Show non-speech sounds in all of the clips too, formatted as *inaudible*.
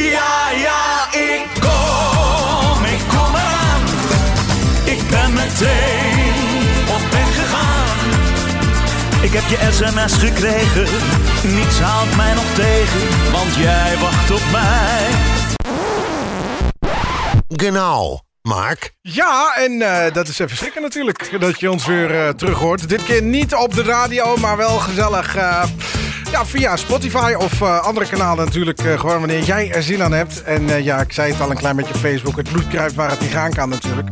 Ja, ja, ik kom, ik kom eraan. Ik ben meteen op weg gegaan. Ik heb je sms gekregen, niets houdt mij nog tegen, want jij wacht op mij. Genau, Mark. Ja, en eh, dat is even schrikken natuurlijk dat je ons weer eh, terug hoort. Dit keer niet op de radio, maar wel gezellig eh, ja, via Spotify of eh, andere kanalen natuurlijk. eh, gewoon wanneer jij er zin aan hebt. En eh, ja, ik zei het al een klein beetje op Facebook. Het bloed kruipt waar het niet gaan kan natuurlijk.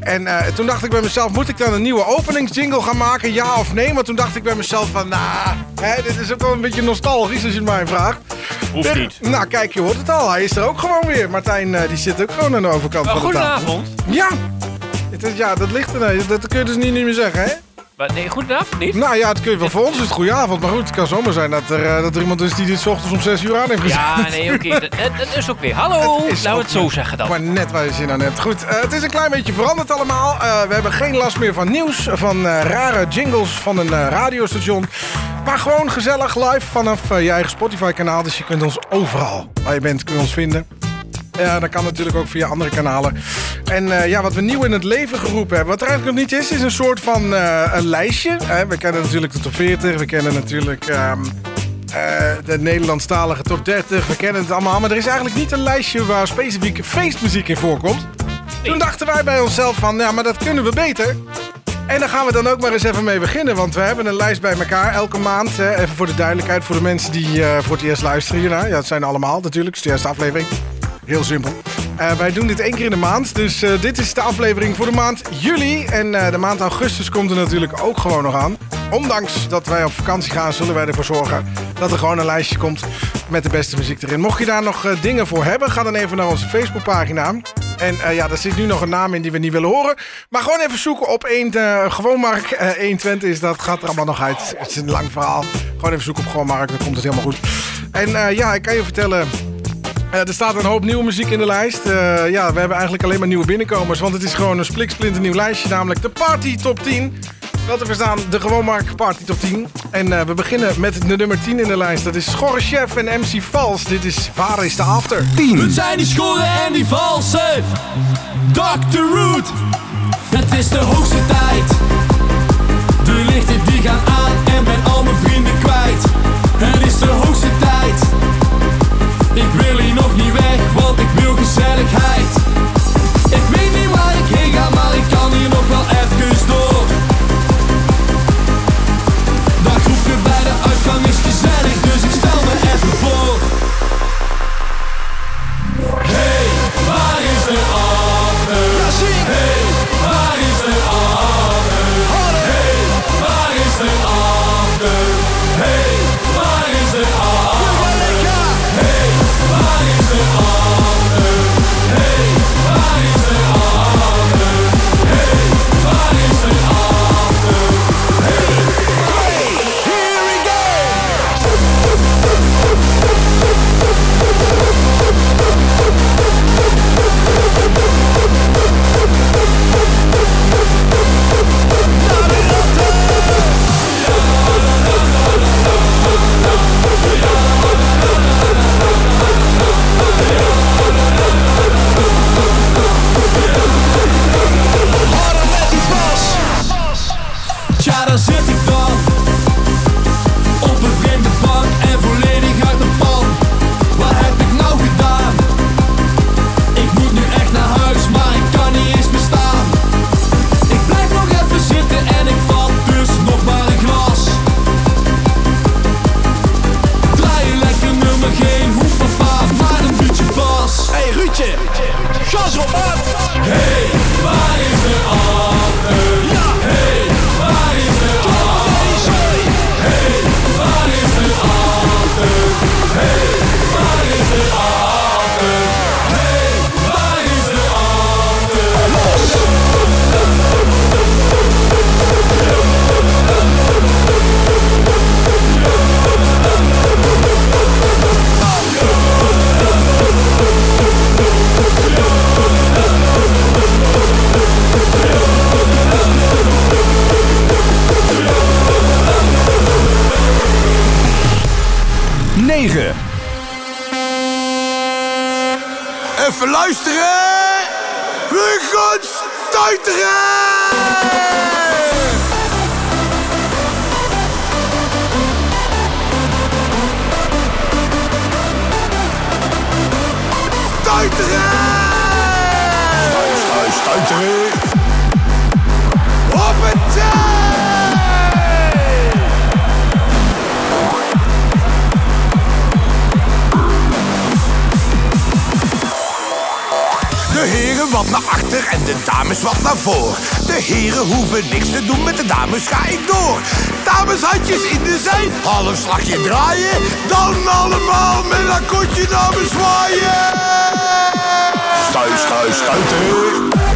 En toen dacht ik bij mezelf, moet ik dan een nieuwe openingsjingle gaan maken? Ja of nee? Maar toen dacht ik bij mezelf van, nou, dit is ook wel een beetje nostalgisch als je het mij vraagt. Hoeft niet. Nou, kijk, je hoort het al. Hij is er ook gewoon weer. Martijn, die zit ook gewoon aan de overkant Nou, van de tafel. goedenavond. Ja. Het is, ja, dat ligt er. Dat kun je dus niet, niet meer zeggen, hè? Maar nee, goedenavond niet? Nou ja, het kun je wel voor ons is het goede avond. Maar goed, het kan zomaar zijn dat er, eh, dat er iemand is die dit 's ochtends om 6 uur aan heeft gezet. Ja, nee, oké. Dat, dat- dat is ook weer. Hallo, *laughs* Het is laten we het zo zeggen dan. Maar net waar je zin aan hebt. Goed, eh, het is een klein beetje veranderd allemaal. Eh, we hebben geen last meer van nieuws, van rare jingles van een radiostation. Maar gewoon gezellig live vanaf je eigen Spotify-kanaal. Dus je kunt ons overal waar je bent, kun je ons vinden. Ja, dat kan natuurlijk ook via andere kanalen. En eh, ja, wat we nieuw in het leven geroepen hebben, wat er eigenlijk nog niet is, is een soort van eh, een lijstje. We kennen natuurlijk de top 40, we kennen natuurlijk ehm, eh, de Nederlandstalige top 30, we kennen het allemaal. Maar er is eigenlijk niet een lijstje waar specifieke feestmuziek in voorkomt. Toen dachten wij bij onszelf van, ja, maar dat kunnen we beter. En daar gaan we dan ook maar eens even mee beginnen. Want we hebben een lijst bij elkaar elke maand. Hè, even voor de duidelijkheid voor de mensen die voor het eerst luisteren hiernaar. Ja, het zijn allemaal natuurlijk. Het is de eerste aflevering. Heel simpel. Eh, wij doen dit één keer in de maand. Dus eh, dit is de aflevering voor de maand juli. En eh, de maand augustus komt er natuurlijk ook gewoon nog aan. Ondanks dat wij op vakantie gaan, zullen wij ervoor zorgen dat er gewoon een lijstje komt met de beste muziek erin. Mocht je daar nog dingen voor hebben, ga dan even naar onze Facebookpagina. En ja, daar zit nu nog een naam in die we niet willen horen. Maar gewoon even zoeken op 1, eh Gewoonmark eh 120 is dat. Gaat er allemaal nog uit. Het is een lang verhaal. Gewoon even zoeken op Gewoonmark, dan komt het helemaal goed. En ja, ik kan je vertellen... Eh, er staat een hoop nieuwe muziek in de lijst. Eh, ja, we hebben eigenlijk alleen maar nieuwe binnenkomers. Want het is gewoon een spliksplinternieuw lijstje. Namelijk de Party Top 10. Wel te verstaan, de Gewoonmark Party Top 10. En eh, we beginnen met de nummer 10 in de lijst. Dat is Schorre Chef en MC Vals. Dit is Waar is de After? Het zijn die schoren en die valsen. Dr. Root. Het is de hoogste tijd. En de dames wat naar voor. De heren hoeven niks te doen, met de dames ga ik door. Dames handjes in de zee, half slagje draaien. Dan allemaal met een kotje naar me zwaaien. Stuit, stuit, stuiten.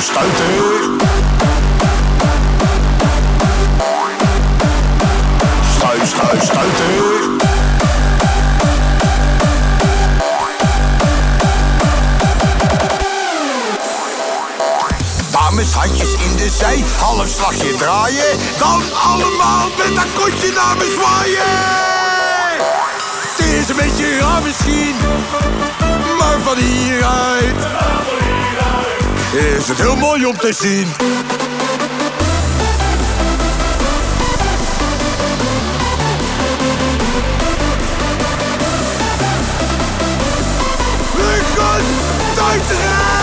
Stuit, stuit, stuiten. Stuit, stuit, stuiten. Dames, handjes in de zee, half slagje draaien. Dan allemaal met dat kotje naar me zwaaien. Is een beetje raar misschien, maar van hieruit is het heel mooi om te zien. We gaan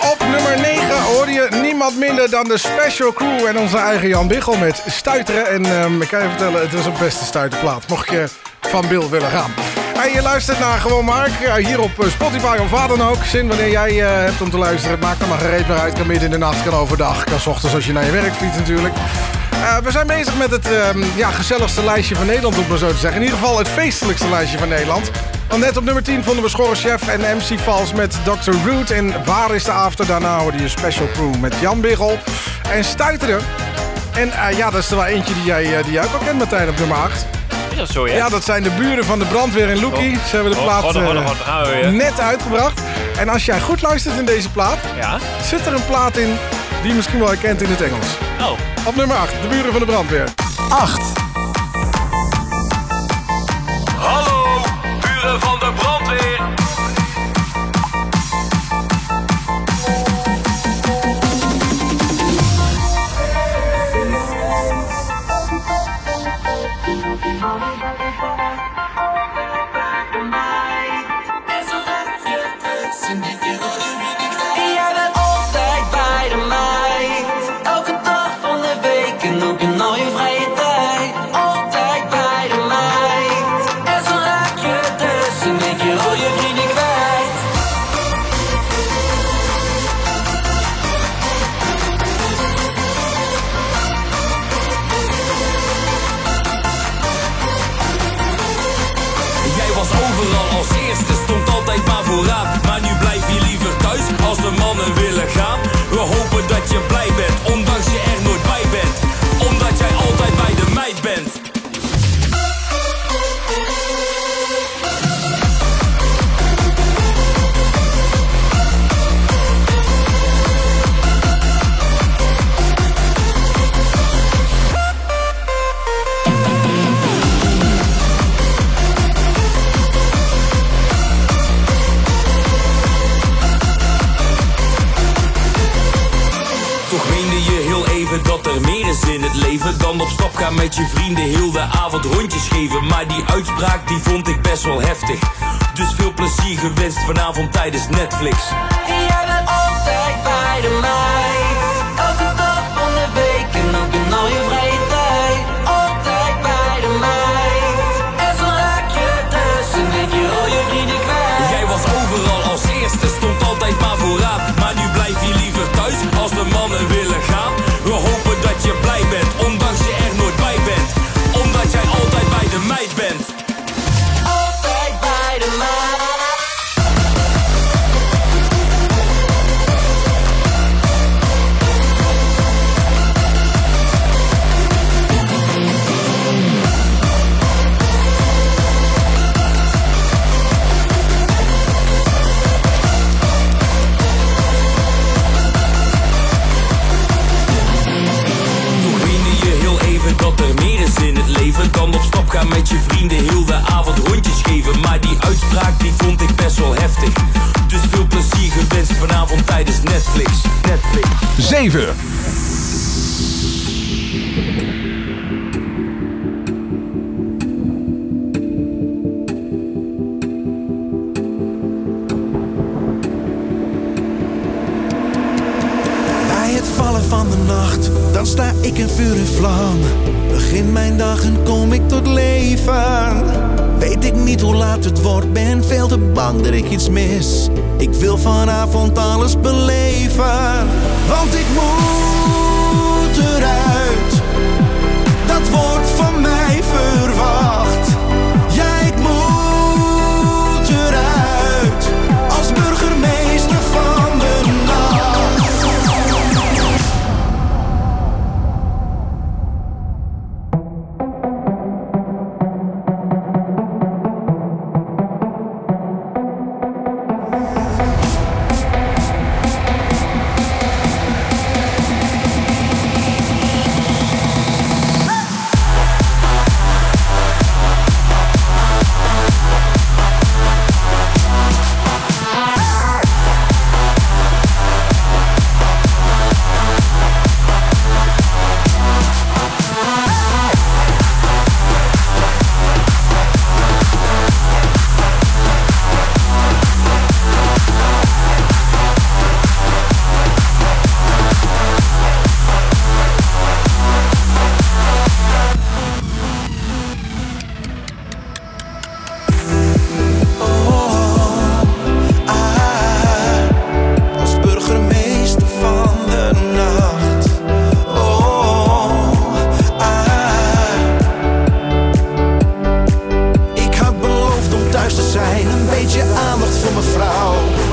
Op nummer 9 hoor je niemand minder dan de Special Crew en onze eigen Jan Biggel met Stuiteren. En ehm, ik kan je vertellen, het is een beste stuiterplaat. Mocht je van Bill willen gaan. Hey, je luistert naar Gewoon Mark, eh, hier op eh, Spotify of waar dan ook. Zin wanneer jij eh, hebt om te luisteren. Maakt er maar gereed meer uit. Kan midden in de nacht, kan overdag. Kan 's ochtends als je naar je werk fietst natuurlijk. Eh, we zijn bezig met het ehm, ja, gezelligste lijstje van Nederland, om maar zo te zeggen. In ieder geval het feestelijkste lijstje van Nederland. Want net op nummer 10 vonden we Schorre Chef en MC Vals met Dr. Root. En Waar is de After? Daarna hoorde je Special Crew met Jan Biggel en Stuiteren. En eh, ja, dat is er wel eentje die jij, eh, die jij ook al kent, Martijn, op nummer 8. Is dat zo, ja? Ja, dat zijn de buren van de brandweer in Loekie. Ze hebben de Oh, plaat weer. net uitgebracht. En als jij goed luistert in deze plaat, Ja? zit er een plaat in die je misschien wel herkent in het Engels. Oh. Op nummer 8, de buren van de brandweer. 8. Dan op stap gaan met je vrienden Heel de avond rondjes geven. Maar die uitspraak die vond ik best wel heftig. Dus veel plezier gewenst vanavond tijdens Netflix. Jij bent altijd bij de meid.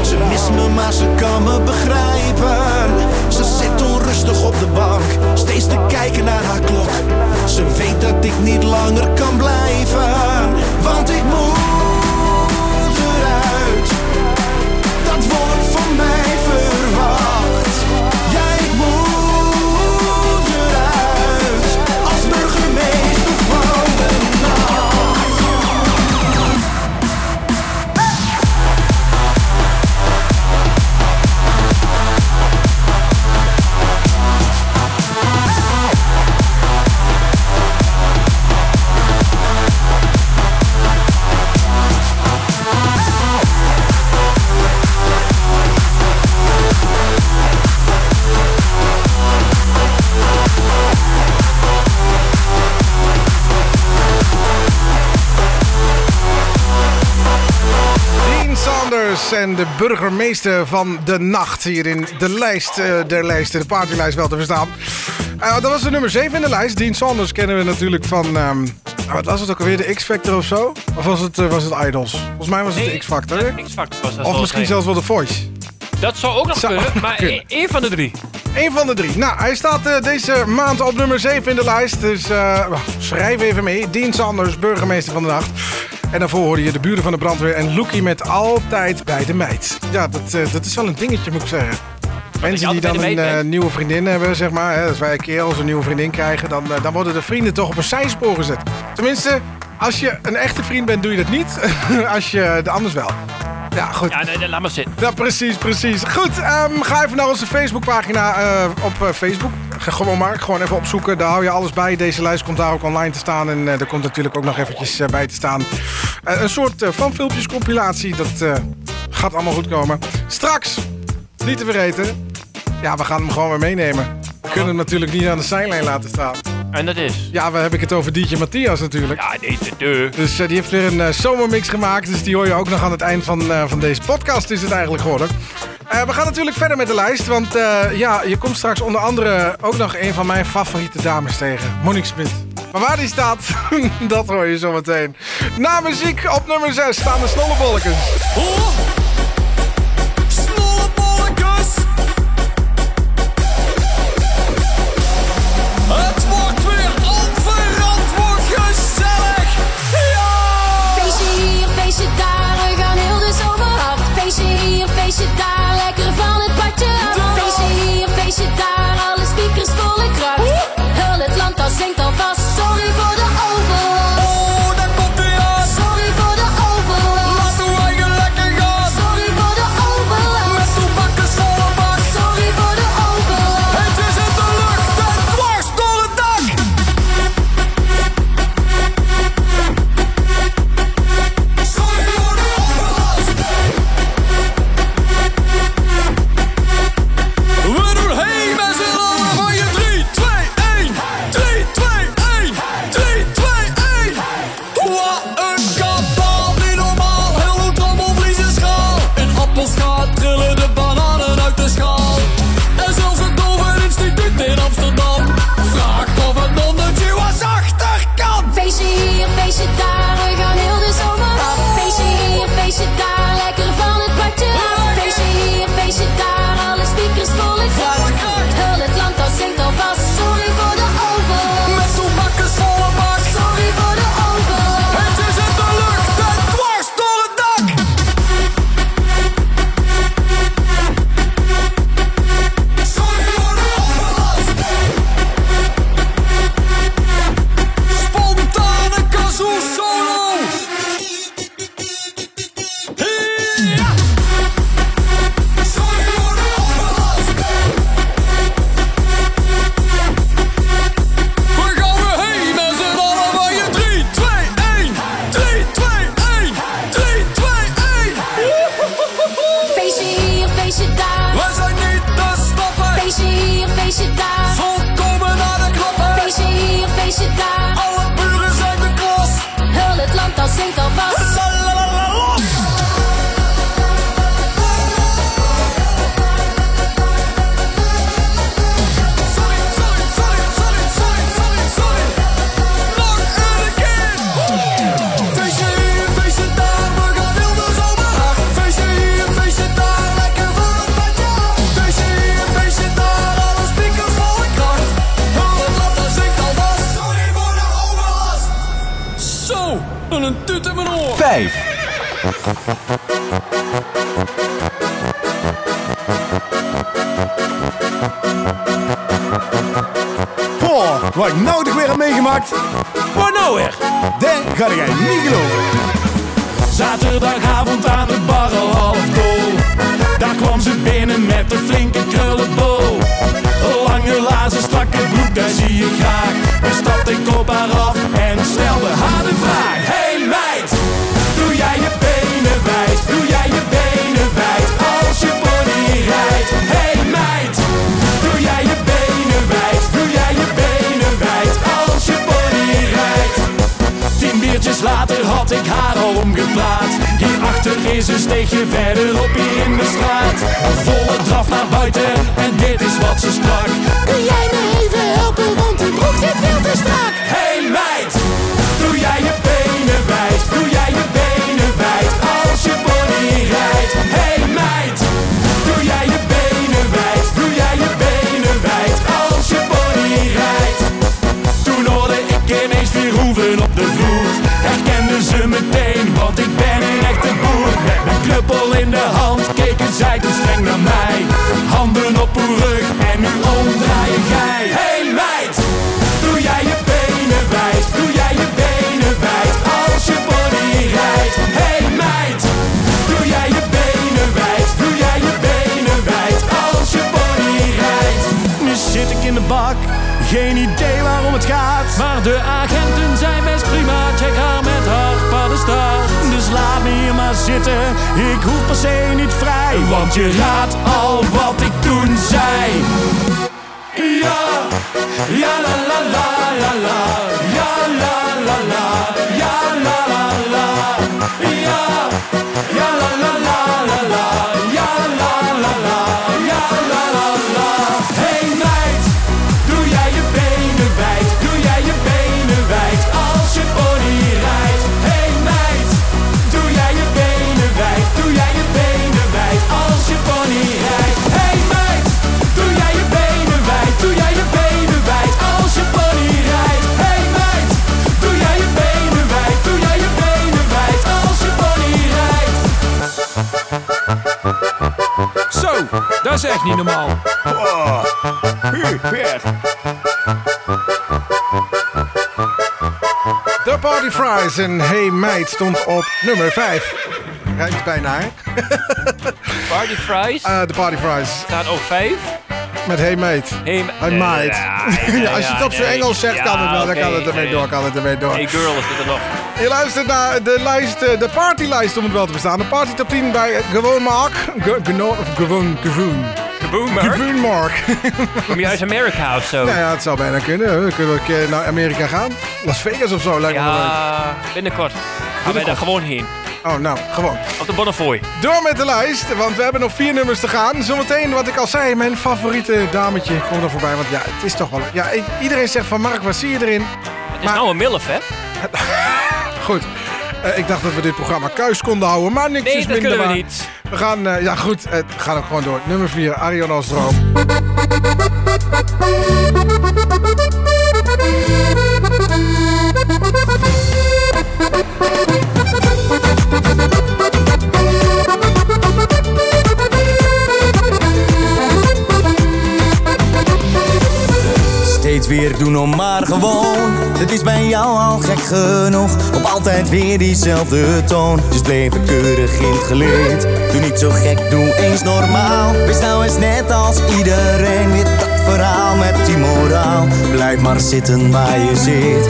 Ze mist me, maar ze kan me begrijpen. Ze zit onrustig op de bank, steeds te kijken naar haar klok. Ze weet dat ik niet langer kan blijven, want ik moet eruit. Dat wordt en de burgemeester van de nacht. Hier in de lijst eh, der lijsten, de partylijst wel te verstaan. Eh, dat was de nummer 7 in de lijst. Dean Sanders kennen we natuurlijk van... ehm, wat was het ook alweer? De X-Factor of zo? Of was het, eh, was het Idols? Volgens mij was het de X-Factor. X-Factor was dat Of misschien zelfs wel de Voice. Dat zou ook nog Zou kunnen, ook maar kunnen. e- één van de drie. Eén van de drie. Nou, hij staat deze maand op nummer 7 in de lijst. Dus schrijf even mee. Dean Sanders, burgemeester van de nacht. En daarvoor hoorde je de buren van de brandweer en Loekie met altijd bij de meid. Ja, dat, eh, dat is wel een dingetje, moet ik zeggen. Mensen die dan een eh, nieuwe vriendin hebben, zeg maar. Hè, als wij een keer als een nieuwe vriendin krijgen, dan, eh, dan worden de vrienden toch op een zijspoor gezet. Tenminste, als je een echte vriend bent, doe je dat niet. *laughs* als je de anders wel. Ja, goed. Ja, nee, nee, laat maar zitten. Ja, precies, precies. Goed, ehm, ga even naar onze Facebookpagina eh, op eh, Facebook. Ga gewoon maar, gewoon even opzoeken. Daar hou je alles bij. Deze lijst komt daar ook online te staan. En eh, er komt natuurlijk ook nog eventjes bij te staan. Een soort van filmpjes compilatie. Dat gaat allemaal goed komen. Straks, niet te vergeten. Ja, we gaan hem gewoon weer meenemen. We kunnen hem natuurlijk niet aan de zijlijn laten staan. En dat is? Ja, we heb ik het over DJ Matthias natuurlijk. Ja, deze deur. Dus eh, die heeft weer een eh, zomermix gemaakt. Dus die hoor je ook nog aan het eind van, eh, van deze podcast is het eigenlijk geworden. Eh, we gaan natuurlijk verder met de lijst. Want eh, ja, je komt straks onder andere ook nog een van mijn favoriete dames tegen. Monique Smit. Maar waar die staat, *laughs* dat hoor je zo meteen. Na muziek op nummer 6 staan de snollebolletjes. Snollebolletjes. Zaterdagavond aan de bar al half dol. Daar kwam ze binnen met een flinke krullenbol. Lange lazen, strakke broek, daar zie je graag. En stapte ik op haar af en stelde haar de vraag. Hey later had ik haar al omgeplaat. Hierachter is een steegje verderop hier in de straat. Volle draf naar buiten en dit is wat ze sprak. Kun jij me even helpen, want die broek zit veel te strak. knuppel in de hand, keken zij te streng naar mij. Handen op uw rug en nu omdraaien jij. Hey meid, doe jij je benen wijd, doe jij je benen wijd als je body rijdt. Hey meid, doe jij je benen wijd, doe jij je benen wijd als je body rijdt. Nu zit ik in de bak, geen idee waarom het gaat, maar de agenten zijn best prima, check haar dus laat me hier maar zitten, ik hoef per se niet vrij. Want je raadt al wat ik toen zei. Ja, ja la la la la la, echt niet normaal. De Party Fries en Hey Meid stond op nummer 5. Rijdt bijna, hè? Party fries. Eh, De Party Fries Staat op 5. met Hey Meid. Hey, Hey Meid. Ja, *laughs* als je het op zijn nee. Engels zegt, kan het wel. Dan kan het ermee nee. door, kan het ermee door. Hey girl is dit er nog. Je luistert naar de lijst, eh, de partylijst om het wel te verstaan. De party top 10 bij Gewoon Mark. Gewoon. Kaboom, Mark. Mark. *laughs* Kom je uit Amerika of zo? Nou ja, het zou bijna kunnen. We kunnen ook een keer naar Amerika gaan. Las Vegas of zo, lijkt me wel leuk. Ja, binnenkort. Gaan wij daar gewoon heen. Oh, nou, gewoon. Op de Bonnefoy. Door met de lijst, want we hebben nog vier nummers te gaan. Zometeen, wat ik al zei, mijn favoriete dametje komt er voorbij. Want ja, het is toch wel... Ja, i- iedereen zegt van Mark, wat zie je erin? Het is nou een milf, hè? *laughs* Goed. Eh, ik dacht dat we dit programma kuis konden houden, maar niks Nee, is minder we waar. niet. We gaan, eh, ja goed, eh, we gaan ook gewoon door. Nummer 4, Arjan Oostroom. Weer doen om maar gewoon. Het is bij jou al gek genoeg. Op altijd weer diezelfde toon. Dus bleef keurig in het geleerd. Doe niet zo gek, doe eens normaal. Wees nou eens net als iedereen. Weer dat verhaal met die moraal. Blijf maar zitten waar je zit.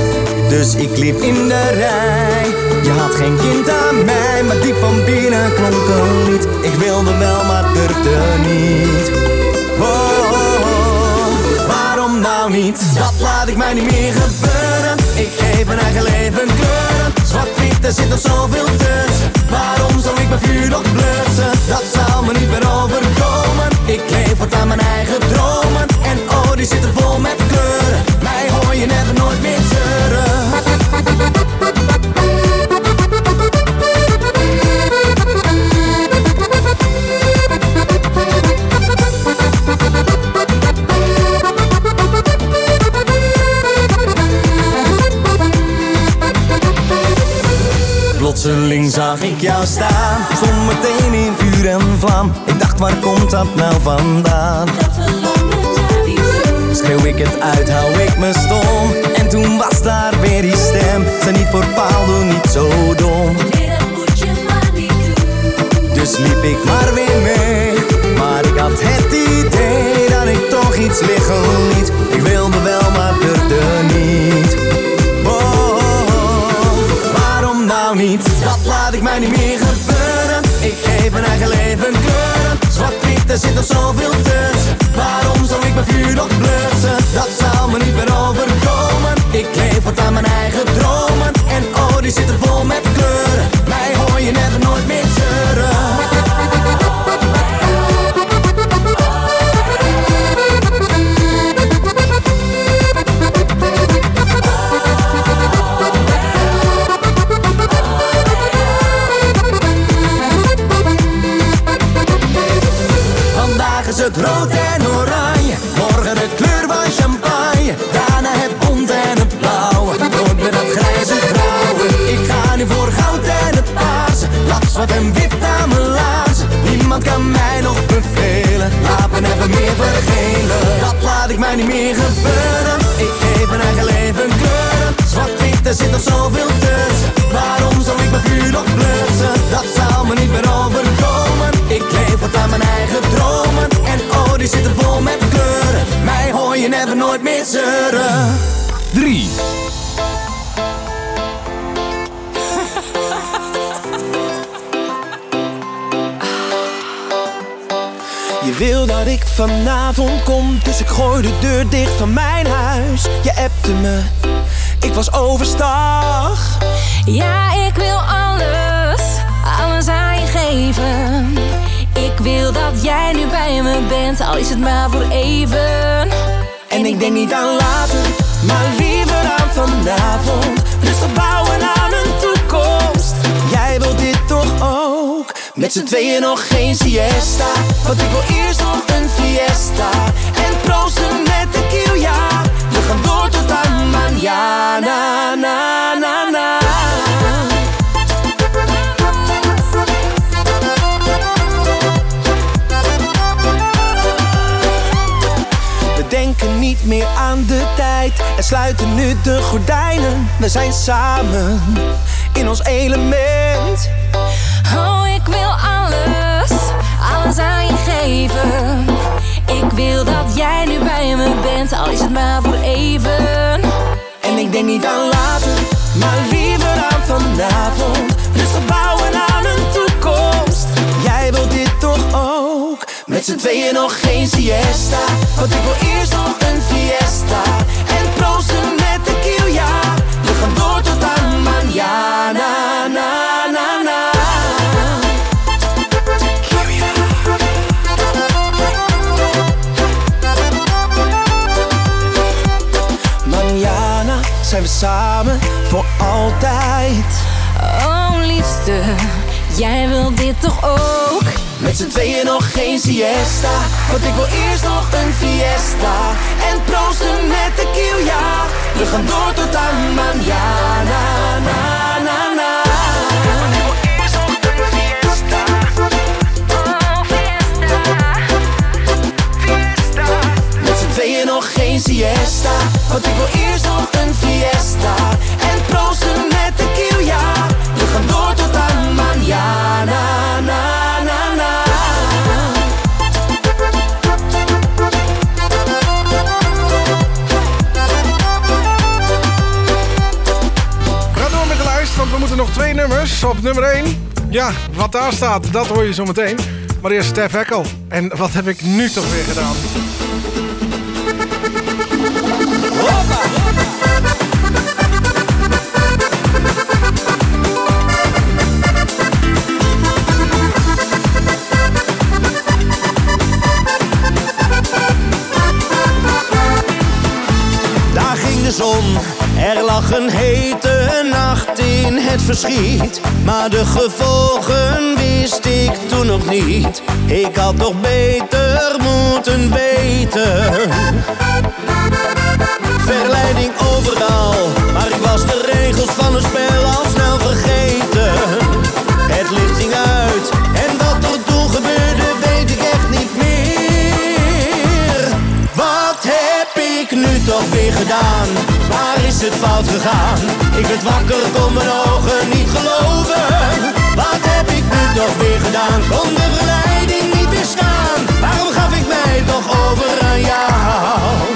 Dus ik liep in de rij. Je had geen kind aan mij, maar diep van binnen klonk een lied. Ik wilde wel, maar durfde niet. Dat laat ik mij niet meer gebeuren. Ik geef mijn eigen leven kleuren. Zwart-wit, zit nog zoveel tussen. Waarom zou ik mijn vuur nog blussen? Dat zou me niet meer overkomen. Ik leef voortaan mijn eigen dromen. En oh, die zitten vol met kleuren. Mij hoor je never nooit meer zeuren. Plotseling zag ik jou staan, stond meteen in vuur en vlam. Ik dacht, waar komt dat nou vandaan? Schreeuw ik het uit, hou ik me stom. En toen was daar weer die stem. Sta niet voor paal, doe niet zo dom. Dus liep ik maar weer mee. Maar ik had het idee dat ik toch iets liggen liet. Ik wilde Dat laat ik mij niet meer gebeuren. Ik geef mijn eigen leven kleuren. Zwart-wit, er zit nog zoveel tussen. Waarom zou ik mijn vuur nog blussen? Dat zou me niet meer overkomen. Dus ik gooi de deur dicht van mijn huis. Je appte me, ik was overstag. Ja, ik wil alles, alles aan je geven. Ik wil dat jij nu bij me bent, al is het maar voor even. En ik denk niet aan later, maar liever aan vanavond. Rustig bouwen aan een toekomst. Jij wilt dit toch ook? Met z'n tweeën nog geen siesta. Want ik wil eerst nog een fiesta. Aan mañana. Na, na, na. We denken niet meer aan de tijd en sluiten nu de gordijnen. We zijn samen in ons element. Oh, ik wil alles, alles aan je geven. Ik wil dat jij nu bij me bent, al is het maar voor even. Denk niet aan later, maar liever aan vanavond. Rustig bouwen aan een toekomst. Jij wilt dit toch ook? Met z'n tweeën nog geen siesta. Want ik wil eerst nog een fiesta. En proosten met tequila. We gaan door tot zijn we samen voor altijd. Oh, liefste, jij wil dit toch ook? Met z'n tweeën nog geen siesta. Want ik wil eerst nog een fiesta. En proosten met tequila. We gaan door tot aan mañana. Want ik wil eerst nog een fiesta. En proosten met tequila. We gaan door tot aan mañana. Na, na, na. Ga door met de lijst, want we moeten nog twee nummers. Op nummer 1, ja, wat daar staat, dat hoor je zo meteen. Maar eerst Stef Heckel. En wat heb ik nu toch weer gedaan? Er lag een hete nacht in het verschiet. Maar de gevolgen wist ik toen nog niet. Ik had toch beter moeten weten. Verleiding overal, maar ik was de regels van het spel al snel vergeten. Het licht ging uit en wat er toen gebeurde weet ik echt niet meer. Wat heb ik nu toch weer gedaan? Het fout gegaan? Ik werd wakker, kon mijn ogen niet geloven. Wat heb ik nu toch weer gedaan? Kon de verleiding niet weerstaan? Waarom gaf ik mij toch over aan jou?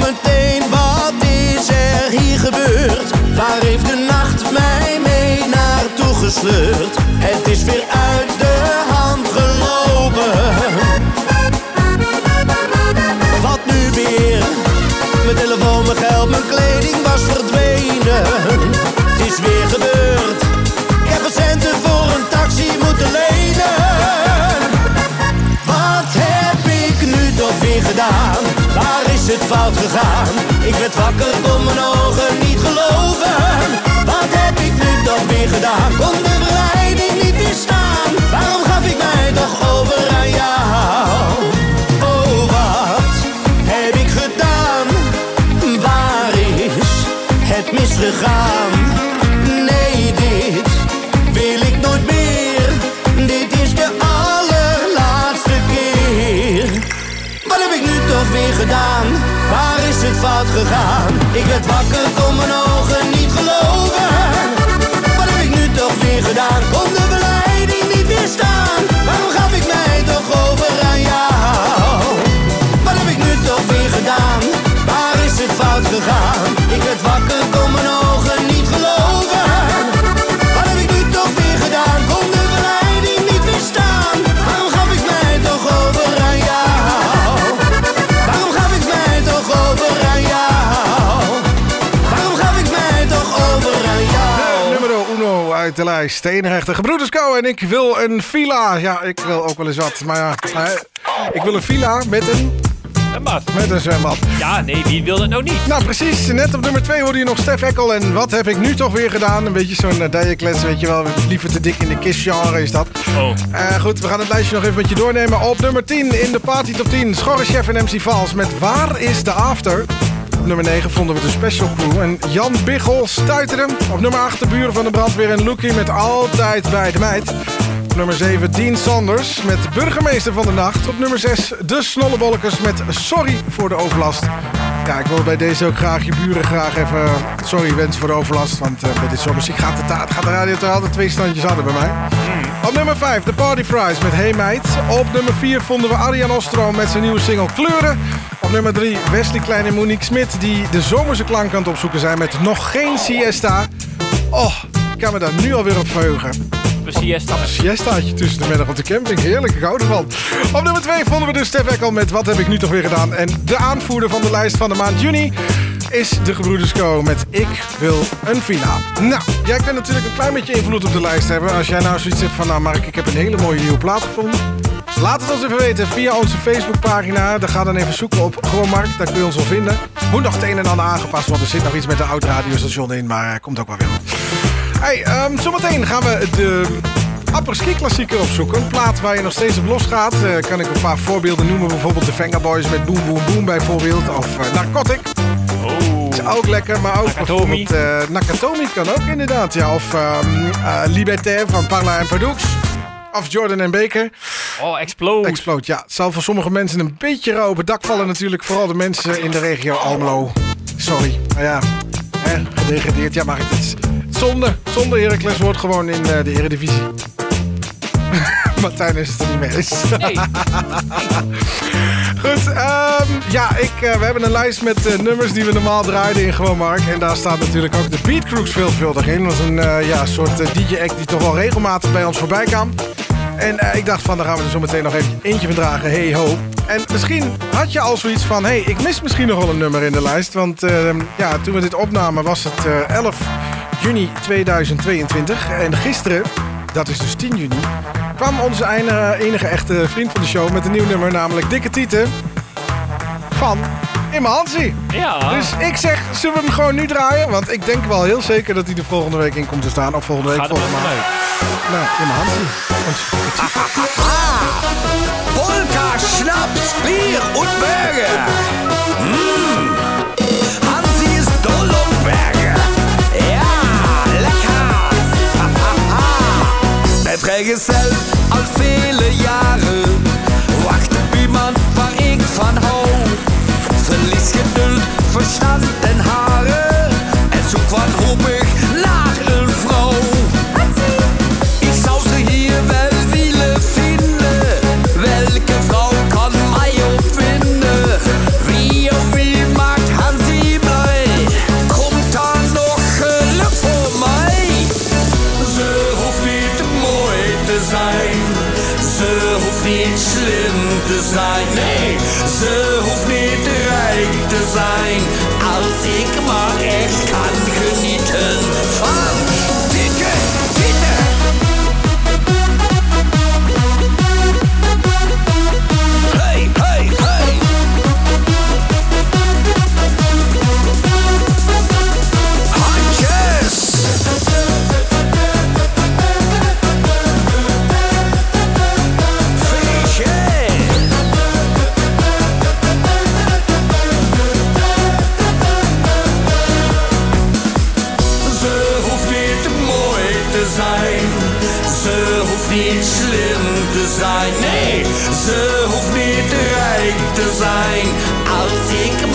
Meteen wat is er hier gebeurd? Waar heeft de nacht mij mee naartoe gesleurd? Het is weer uit de hand gelopen. Wat nu weer? Mijn telefoon, mijn geld, mijn kleding was verdwenen. Het is weer gebeurd. Ik heb wat centen voor een taxi moeten lenen. Weer gedaan? Waar is het fout gegaan? Ik werd wakker, kon mijn ogen niet geloven. Wat heb ik nu toch weer gedaan? Kon de verleiding niet weerstaan? Waarom gaf ik mij toch over aan jou? Oh, wat heb ik gedaan? Waar is het misgegaan? Ik werd wakker, kon mijn ogen niet geloven. Wat heb ik nu toch weer gedaan? Kon de verleiding niet weerstaan? Waarom gaf ik mij toch over aan jou? Wat heb ik nu toch weer gedaan? Waar is het fout gegaan? Lijst. Steenrechter Gebroeders Co. En ik wil een villa. Ja, ik wil ook wel eens wat. Maar ja, ik wil een villa met een... Zwembad. Met een zwembad. Ja, nee, wie wil dat nou niet? Nou, precies. Net op nummer 2 hoorde je nog Stef Ekkel. En wat heb ik nu toch weer gedaan? Een beetje zo'n uh, weet je wel. Liever te dik in de kistgenre is dat. Oh. Eh, goed, we gaan het lijstje nog even met je doornemen. Op nummer 10 in de Party Top 10. Schorre Chef en MC Vals met Waar is de After? Op nummer 9 vonden we de Special Crew. En Jan Biggel stuiterde. Op nummer 8 de buren van de brandweer en Loekie met Altijd bij de meid. Op nummer 7 Dean Sanders met Burgemeester van de Nacht. Op nummer 6 de Snollebollekes met Sorry voor de overlast. Ja, ik wil bij deze ook graag je buren graag even sorry wensen voor de overlast. Want eh, bij dit soort muziek gaat de, gaat de radio toch altijd twee standjes hadden bij mij. Op nummer 5 de Party Fries met Hey Meid. Op nummer 4 vonden we Arjan Ostro met zijn nieuwe single Kleuren. Op nummer 3 Wesley Klein en Monique Smit die de zomerse klank aan het opzoeken zijn met Nog Geen Siesta. Oh, ik kan me daar nu alweer op verheugen. Een siesta. Een siestaatje tussen de middag op de camping. Heerlijk, ik hou ervan. Op nummer 2 vonden we dus Stef Ekkel met Wat heb ik nu toch weer gedaan? En de aanvoerder van de lijst van de maand juni is de Gebroeders Co. met Ik wil een villa. Nou, jij kunt natuurlijk een klein beetje invloed op de lijst hebben. Als jij nou zoiets hebt van, nou Mark, ik heb een hele mooie nieuwe plaat gevonden. Laat het ons even weten via onze Facebookpagina. Daar ga dan even zoeken op Gewoon Mark, daar kun je ons wel vinden. Moet nog het een en ander aangepast, want er zit nog iets met de oud radiostation in, maar komt ook wel weer. Hey, ehm, zometeen gaan we de apres-ski klassieker opzoeken. Een plaat waar je nog steeds op losgaat. Eh kan ik een paar voorbeelden noemen. Bijvoorbeeld de Venga Boys met Boom Boom Boom bijvoorbeeld. Of eh, Narcotic. Oh. Is ook lekker, maar ook Nakatomi. bijvoorbeeld... Nakatomi kan ook inderdaad, ja. Of ehm eh, Liberté van Parla en Pardux. Of Jordan en Baker. Oh, Explode. Explode, ja. Het zal voor sommige mensen een beetje rauw op het dak vallen natuurlijk. Vooral de mensen in de regio Almelo. Sorry, maar ja, hè, gedegradeerd. Ja, maar het is zonde. Zonde Heracles wordt gewoon in eh, de eredivisie. *laughs* Martijn is het er niet mee eens. *laughs* Goed, ehm, ja, ik, eh, we hebben een lijst met eh, nummers die we normaal draaiden in Gewoon Mark. En daar staat natuurlijk ook de Beat Crooks veelvuldig in. Dat is een ja, soort DJ-act die toch wel regelmatig bij ons voorbij kwam. En ik dacht van, dan gaan we er zo meteen nog even eentje van dragen. Hey ho. En misschien had je al zoiets van, hey, ik mis misschien nog wel een nummer in de lijst. Want ehm, ja, toen we dit opnamen was het eh, 11 juni 2022. En gisteren, dat is dus 10 juni, kwam onze enige, enige echte vriend van de show met een nieuw nummer, namelijk Dikke Tieten van Hansie. Ja. Dus ik zeg, zullen we hem gewoon nu draaien? Want ik denk wel heel zeker dat hij er volgende week in komt te staan. Of volgende week, volgende maand. Nou, Imma Hansie. Polka, Schnaps, Bier und Burger. Vrijgezel al vele jaren. Wacht op iemand waar ik van hou. Verlies geduld, verstand en haren. Slim te zijn. Nee, ze hoeft niet rijk te zijn. Als ik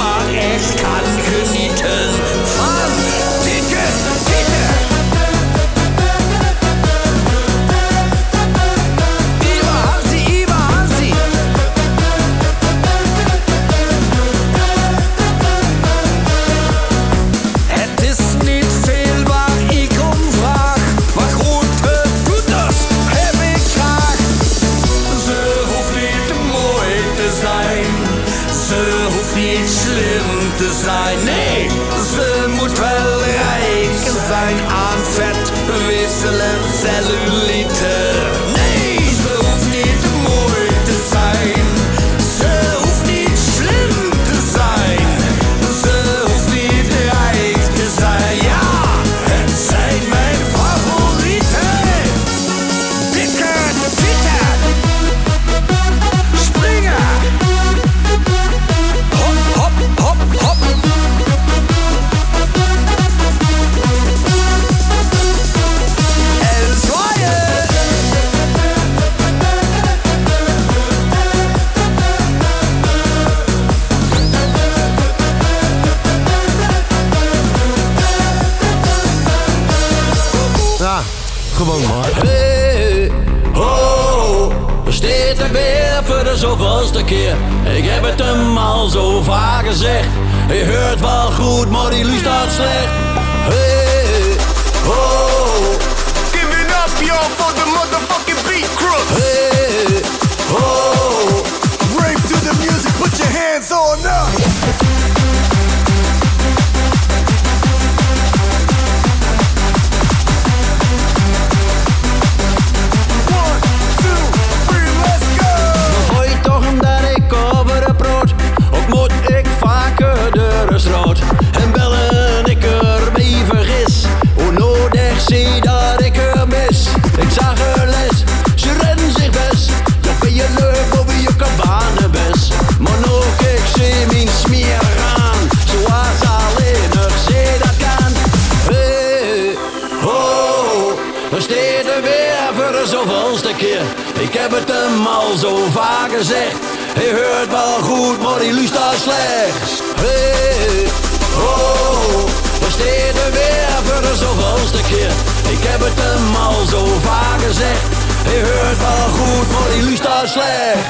Hij hoort wel goed, maar die luistert slecht.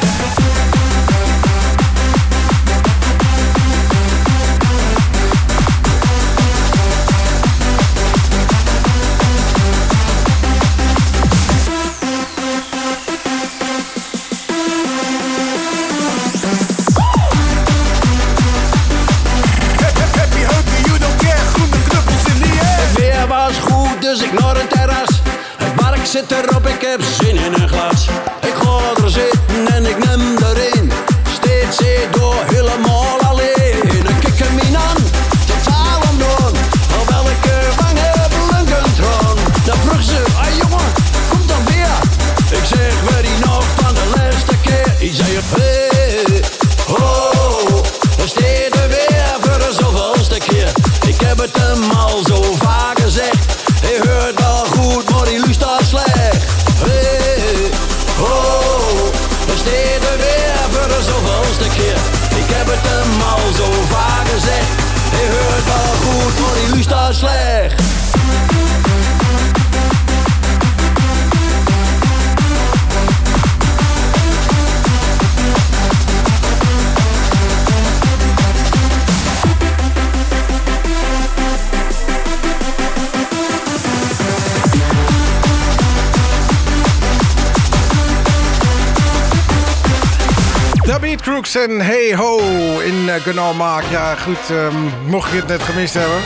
En Hey Ho in uh, Gunalmaak. Ja, goed, ehm, mocht je het net gemist hebben.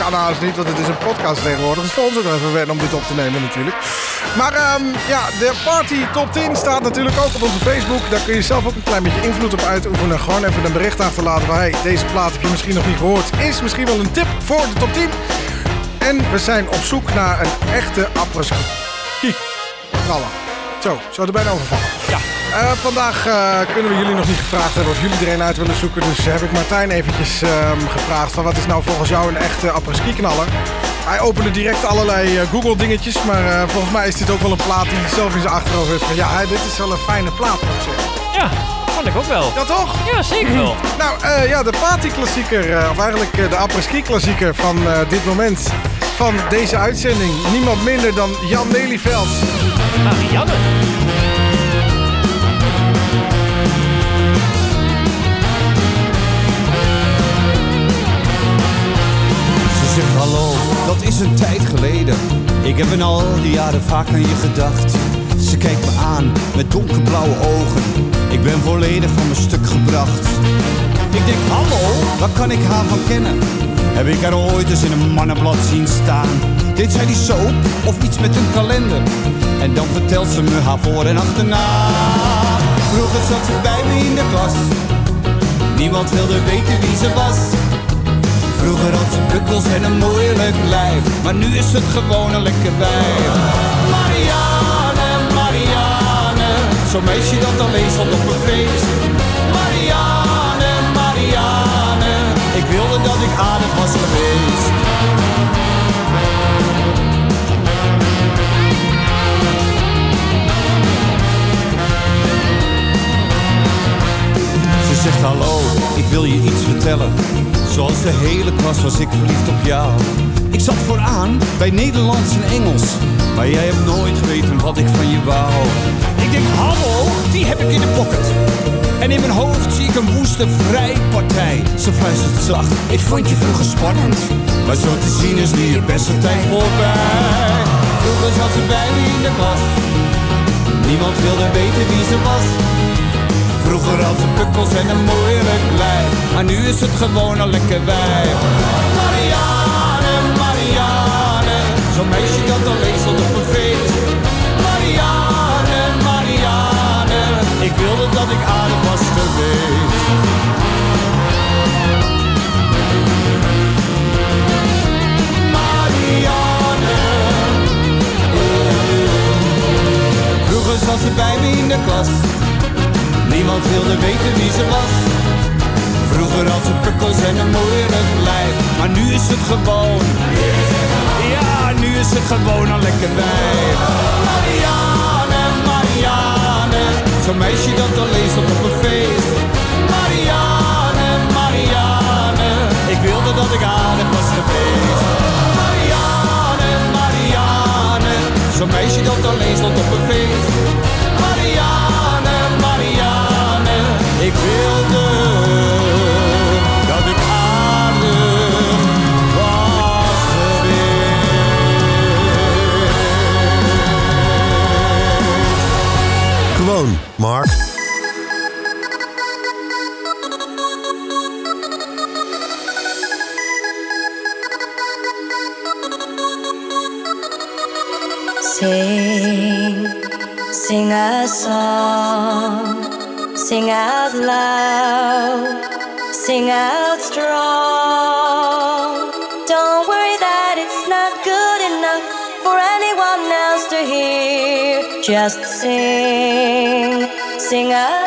Kan haast niet, want het is een podcast tegenwoordig. Is voor ons ook even wennen om dit op te nemen natuurlijk. Maar ehm, ja, de Party Top 10 staat natuurlijk ook op onze Facebook. Daar kun je zelf ook een klein beetje invloed op uitoefenen. Gewoon even een bericht achterlaten van... Hey, deze plaat heb je misschien nog niet gehoord. Is misschien wel een tip voor de top 10. En we zijn op zoek naar een echte. Knallen. Zo, zo er bijna overvallen. Ja. Eh, vandaag eh, kunnen we jullie nog niet gevraagd hebben of jullie er een uit willen zoeken. Dus heb ik Martijn eventjes ehm, gevraagd van wat is nou volgens jou een echte apres-ski knaller. Hij opende direct allerlei eh, Google dingetjes, maar volgens mij is dit ook wel een plaat die hij zelf in zijn achterhoofd heeft van ja, dit is wel een fijne plaat. Ja, vond ik ook wel. Ja toch? Ja, zeker wel. *laughs* Nou ja, de party-klassieker, of eigenlijk de apres-ski-klassieker van eh, dit moment van deze uitzending. Niemand minder dan Jan Lelyveld. Marianne. Dat is een tijd geleden. Ik heb in al die jaren vaak aan je gedacht. Ze kijkt me aan met donkerblauwe ogen. Ik ben volledig van mijn stuk gebracht. Ik denk, hallo, waar kan ik haar van kennen? Heb ik haar ooit eens in een mannenblad zien staan? Deed zij die soap of iets met een kalender? En dan vertelt ze me haar voor en achterna. Vroeger zat ze bij me in de klas. Niemand wilde weten wie ze was. Vroeger had ze bukkels en een moeilijk lijf Maar nu is het gewoon een lekker wijf. Marianne, Marianne Zo'n meisje dat alleen stond op een feest. Marianne, Marianne Ik wilde dat ik aardig was geweest. Ze zegt hallo, ik wil je iets vertellen Zoals de hele klas was ik verliefd op jou Ik zat vooraan bij Nederlands en Engels. Maar jij hebt nooit geweten wat ik van je wou. Ik denk, hallo, die heb ik in de pocket. En in mijn hoofd zie ik een woeste vrijpartij. Ze fluistert zacht, ik vond je vroeger spannend. Maar zo te zien is nu je beste tijd voorbij. Vroeger zat ze bij me in de klas. Niemand wilde weten wie ze was. Vroeger had ze pukkels en een moeilijk lijf. Maar nu is het gewoon een lekker wijf. Marianne, Marianne. Zo'n meisje dat al leest op een feest. Marianne, Marianne. Ik wilde dat ik aardig was geweest. Marianne. Vroeger zat ze bij me in de klas. Niemand wilde weten wie ze was. Vroeger had ze pukkels en een moeilijk lijf. Maar nu is het gewoon. Ja, nu is het gewoon een lekker wijf. Marianne, Marianne. Zo'n meisje dat al leest op een feest. Marianne, Marianne. Ik wilde dat ik aardig was geweest. Marianne, Marianne. Zo'n meisje dat al leest op een feest. Marianne. Ik wilde dat ik aardig was Gewoon, Mark. Sing, sing a song, sing out loud, sing out strong. Don't worry that it's not good enough for anyone else to hear. Just sing, sing a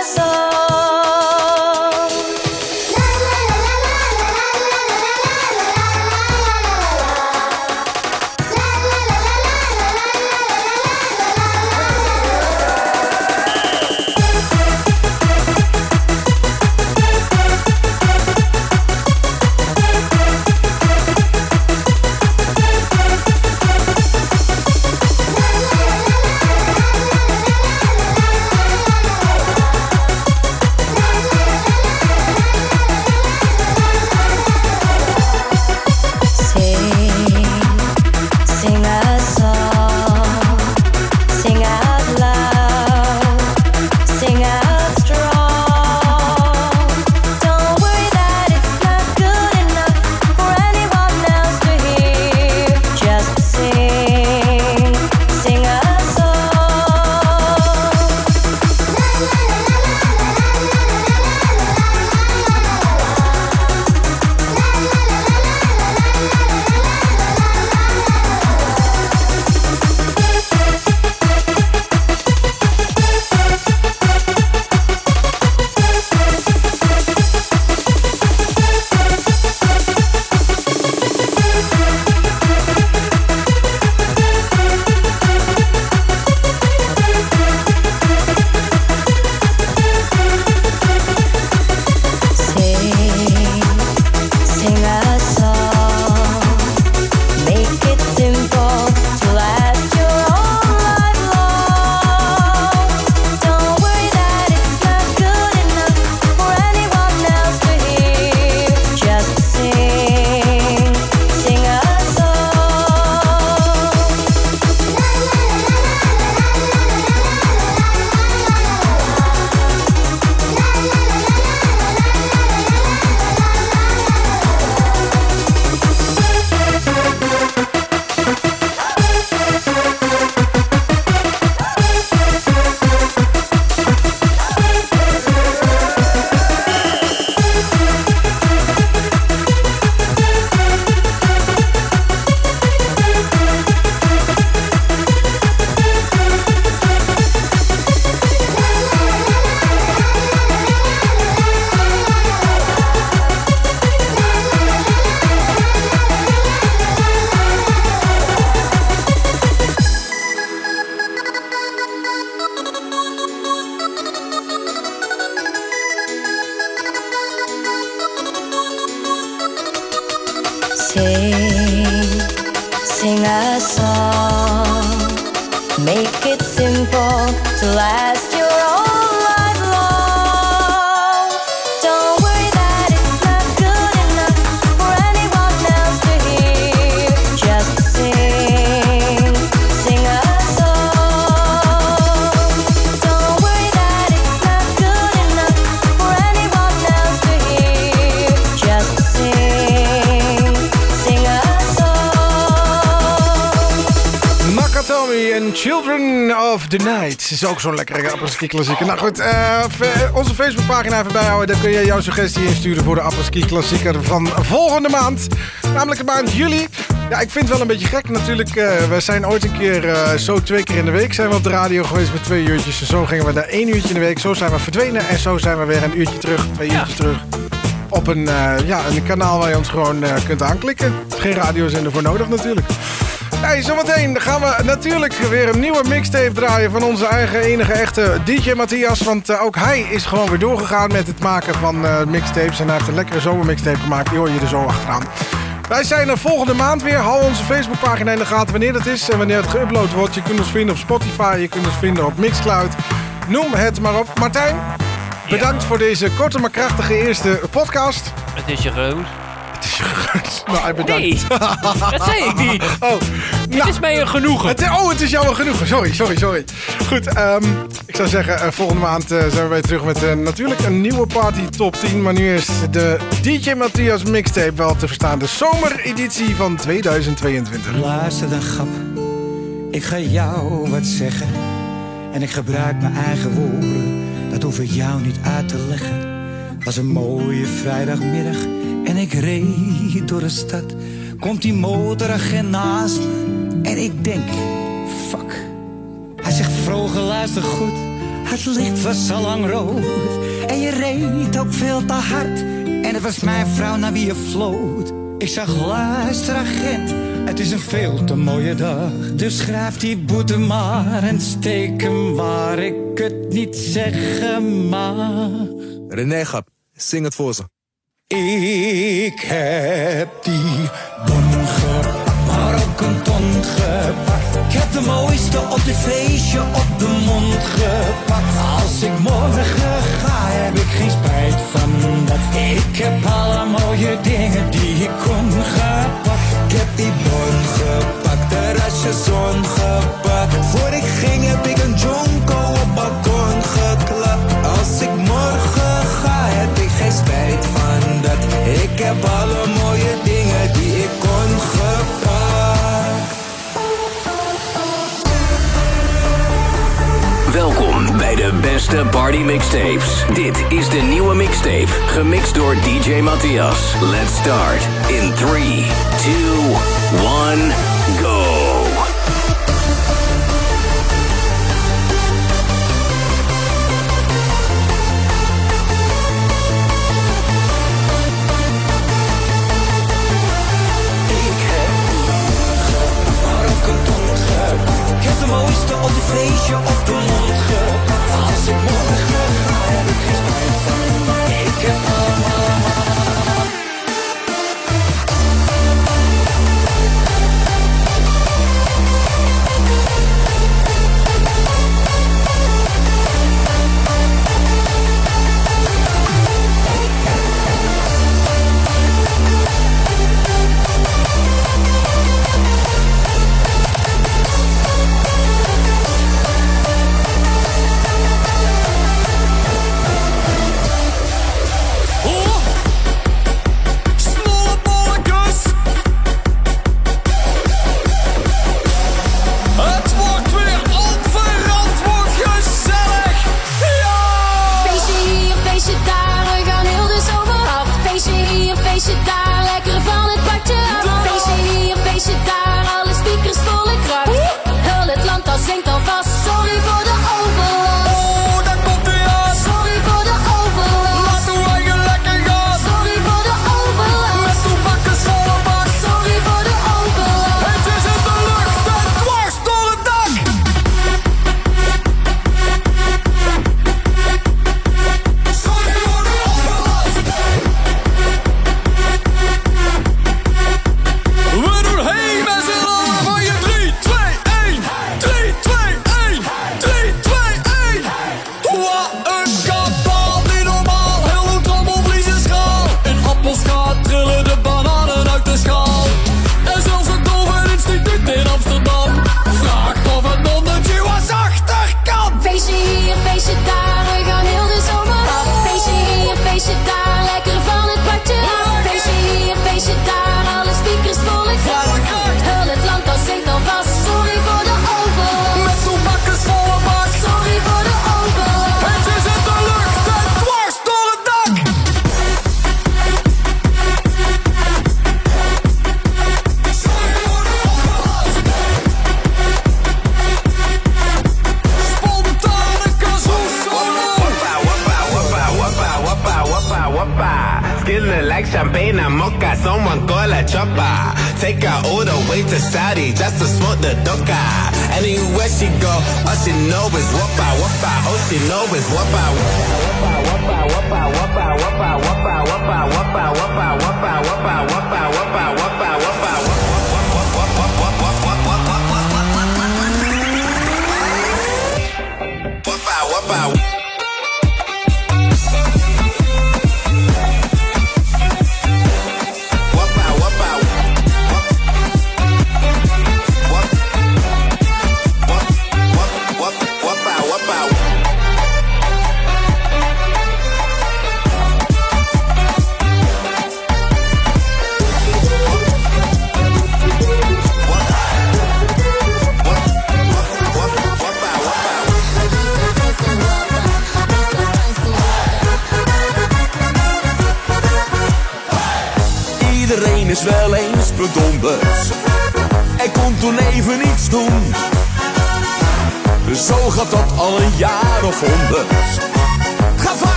is ook zo'n lekkere apres-ski klassieker. Nou goed, eh, onze Facebookpagina even bijhouden. Daar kun je jouw suggestie insturen voor de apres-ski klassieker van volgende maand. Namelijk de maand juli. Ja, ik vind het wel een beetje gek natuurlijk. eh, we zijn ooit een keer eh, zo twee keer in de week zijn we op de radio geweest met twee uurtjes. En zo gingen we naar één uurtje in de week. Zo zijn we verdwenen en zo zijn we weer een uurtje terug, twee uurtjes terug. Op een, ja, een kanaal waar je ons gewoon kunt aanklikken. Geen radiozender voor nodig natuurlijk. Hey, zometeen gaan we natuurlijk weer een nieuwe mixtape draaien van onze eigen enige echte DJ Matthias. Want eh, ook hij is gewoon weer doorgegaan met het maken van eh, mixtapes. En hij heeft een lekkere zomermixtape gemaakt. Die hoor je er zo achteraan. Wij zijn er volgende maand weer. Hou onze Facebookpagina in de gaten wanneer dat is en wanneer het geüpload wordt. Je kunt ons vinden op Spotify, je kunt ons vinden op Mixcloud. Noem het maar op. Martijn, bedankt voor deze korte maar krachtige eerste podcast. Het is je rood. *laughs* Nou, bedankt. Nee, dat zei ik niet. *laughs* Oh, Het is mij een genoegen. Het, oh, het is jou een genoegen. Sorry, sorry, sorry. Goed, ehm, ik zou zeggen, eh, volgende maand eh, zijn we weer terug met eh, natuurlijk een nieuwe party top 10. Maar nu is de DJ Matthias mixtape wel te verstaan. De zomereditie van 2022. Luister dan, grap. Ik ga jou wat zeggen. En ik gebruik mijn eigen woorden. Dat hoef ik jou niet uit te leggen. Was een mooie vrijdagmiddag. En ik reed door de stad. Komt die motoragent naast me. En ik denk, fuck. Hij zegt, vroeger luister goed. Het licht was al lang rood. En je reed ook veel te hard. En het was mijn vrouw naar wie je floot. Ik zag, luister agent. Het is een veel te mooie dag. Dus schrijf die boete maar en steek hem waar ik het niet zeggen mag. René Gap, zing het voor ze. Ik heb die bon maar Ik heb de mooiste op dit feestje op de mond gepakt. Als ik morgen ga, heb ik geen spijt van dat. Ik heb alle mooie dingen die ik kon gepakt. Ik heb die bon gepakt, terrasje zon gepakt. Voor ik ging heb ik een jonko op balkon geklapt. Als ik morgen ga, heb ik geen spijt van dat. Ik heb alle mooie dingen de beste party mixtapes. Dit is de nieuwe mixtape, gemixt door DJ Matthias. Let's start in 3, 2, 1,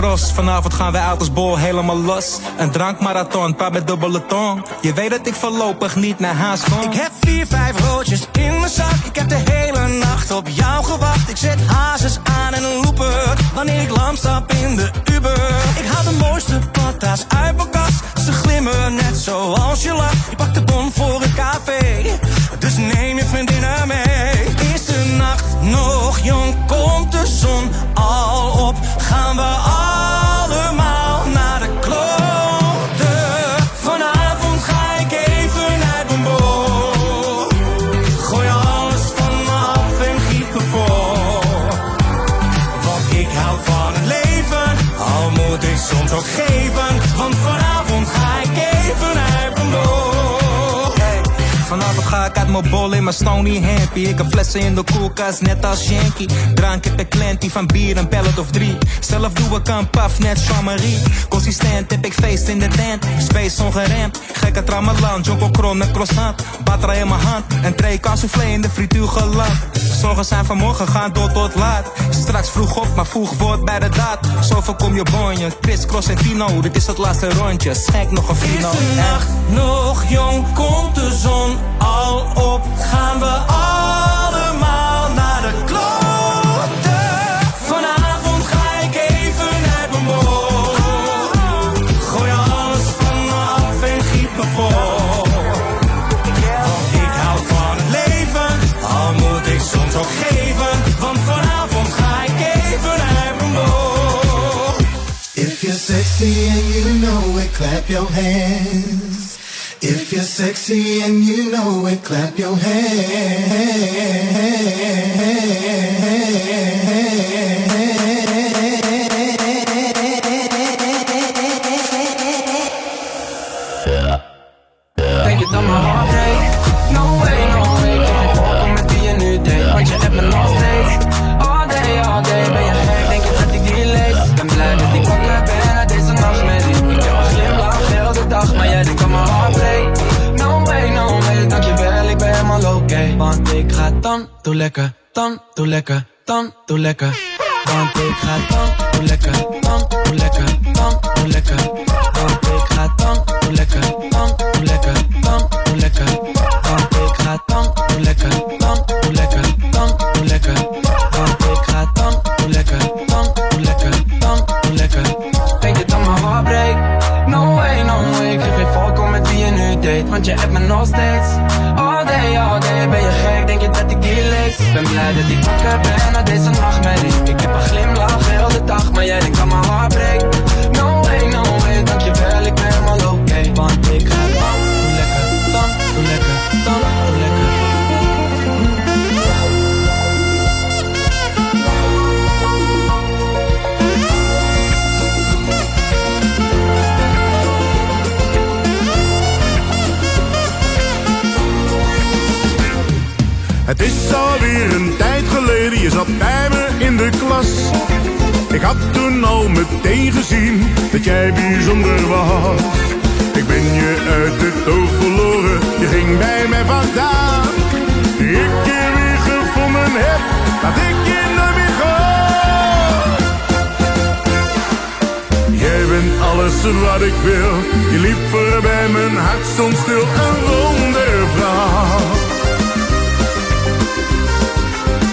cross. Vanavond gaan wij uit als bol helemaal los. Een drankmarathon, pa met dubbele tong. Je weet dat ik voorlopig niet naar haast kom. Ik heb vier, vijf roodjes in mijn zak. Ik heb de hele nacht op jou gewacht. Ik zet hazes aan en een looper. Wanneer ik lam stap in de Uber. Ik haal de mooiste patas uit mijn kast. Ze glimmen net zoals je lacht. Ik pak de bon voor een café. Dus neem je vriendinnen mee. Eerste nacht nog jong, komt de zon al op. Gaan we af. Bol in mijn stony happy. Ik heb flessen in de koelkast, net als Yankee. Drank heb ik klantie van bier, een pellet of drie. Zelf doe ik een paf, net Jean-Marie. Consistent heb ik feest in de tent. Space ongeremd, gekke trammeland. Jonko kron met croissant. Batra in mijn hand, en tray kan soufflé in de frituur geland. Zorgen zijn vanmorgen, gaan door tot laat. Straks vroeg op, maar vroeg wordt bij de daad. Zo voorkom je bonje, Chris, Cross en Tino. Dit is het laatste rondje, schenk nog een fino. Is de nacht nog jong, komt de zon al op, gaan we allemaal naar de kloten. Vanavond ga ik even uit mijn bol. Gooi alles van me af en giet me vol. Ik hou van het leven, al moet ik soms ook geven. Want vanavond ga ik even uit mijn bol. If you're sexy and you know it, clap your hands. If you're sexy and you know it, clap your Denk Doe lekker Dan, doe lekker, dan, doe lekker. Want ik ga dan, doe lekker Dan, doe lekker, dan, doe lekker ik wil, je liep voorbij, mijn hart stond stil, een wondervrouw.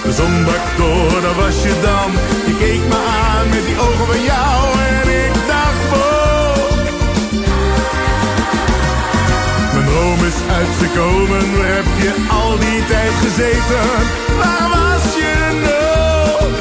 De zon brak door, daar was je dan. Je keek me aan met die ogen van jou en ik dacht wow. Mijn droom is uitgekomen, waar heb je al die tijd gezeten? Waar was je nou?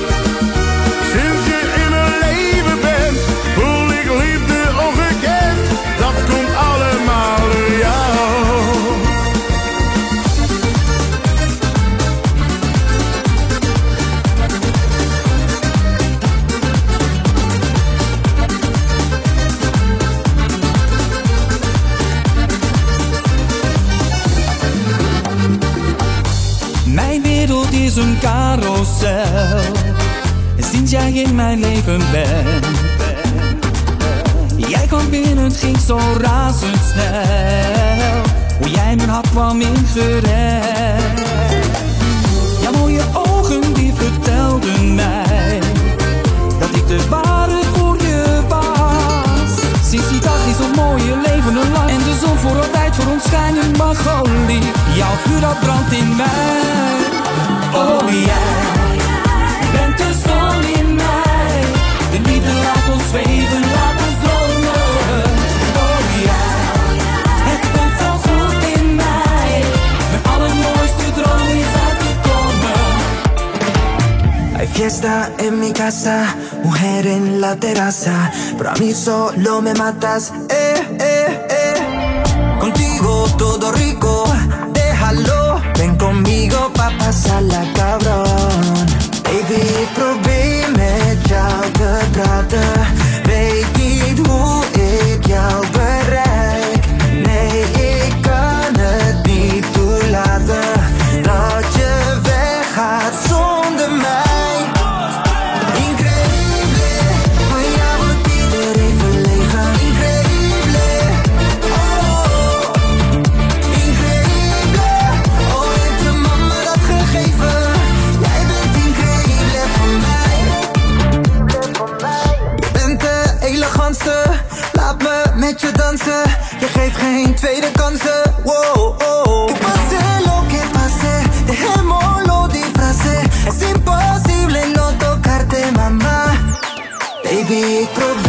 Jij kwam binnen, het ging zo razendsnel. Hoe jij mijn hart kwam ingerend. Jouw mooie ogen die vertelden mij. Dat ik de ware voor je was. Sinds die dag is ons mooie leven lang. En de zon voor altijd voor ons schijnen mag olie. Jouw vuur dat brandt in mij. Oh jij bent fiesta en mi casa, mujer en la terraza, pero a mí solo me matas, eh, eh, eh. Contigo todo rico, déjalo, ven conmigo pa pasarla cabrón. Baby, probeer met jou te praten, weet niet hoe Baby, ik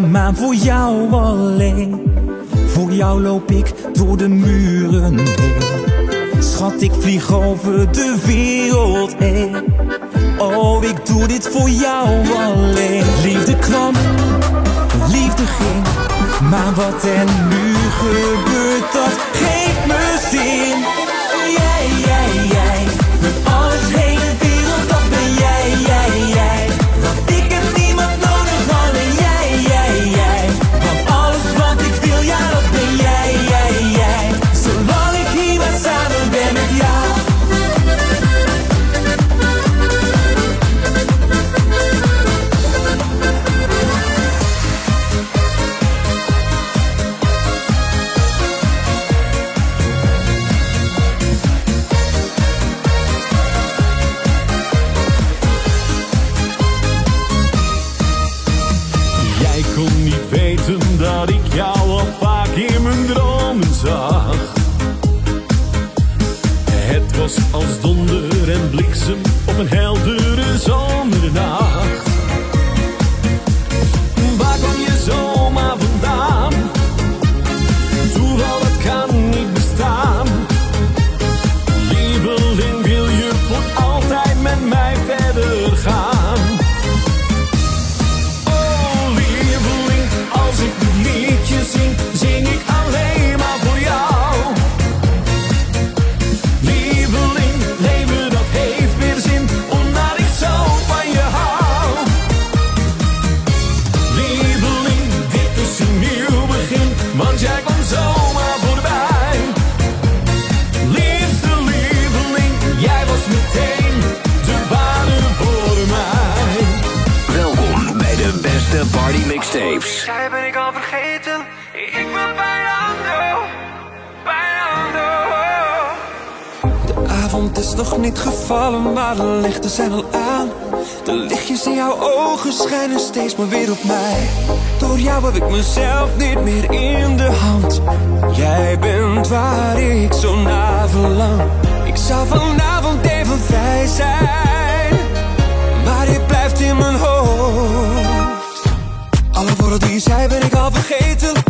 Maan voor jou alleen. Voor jou loop ik door de muren heen. Schat, ik vlieg over de wereld heen. Oh, ik doe dit voor jou alleen. Liefde kwam, liefde ging. Maar wat er nu gebeurt, dat geeft me zin. mezelf niet meer in de hand. Jij bent waar ik zo naar verlang. Ik zou vanavond even vrij zijn, maar je blijft in mijn hoofd. Alle woorden die je zei ben ik al vergeten.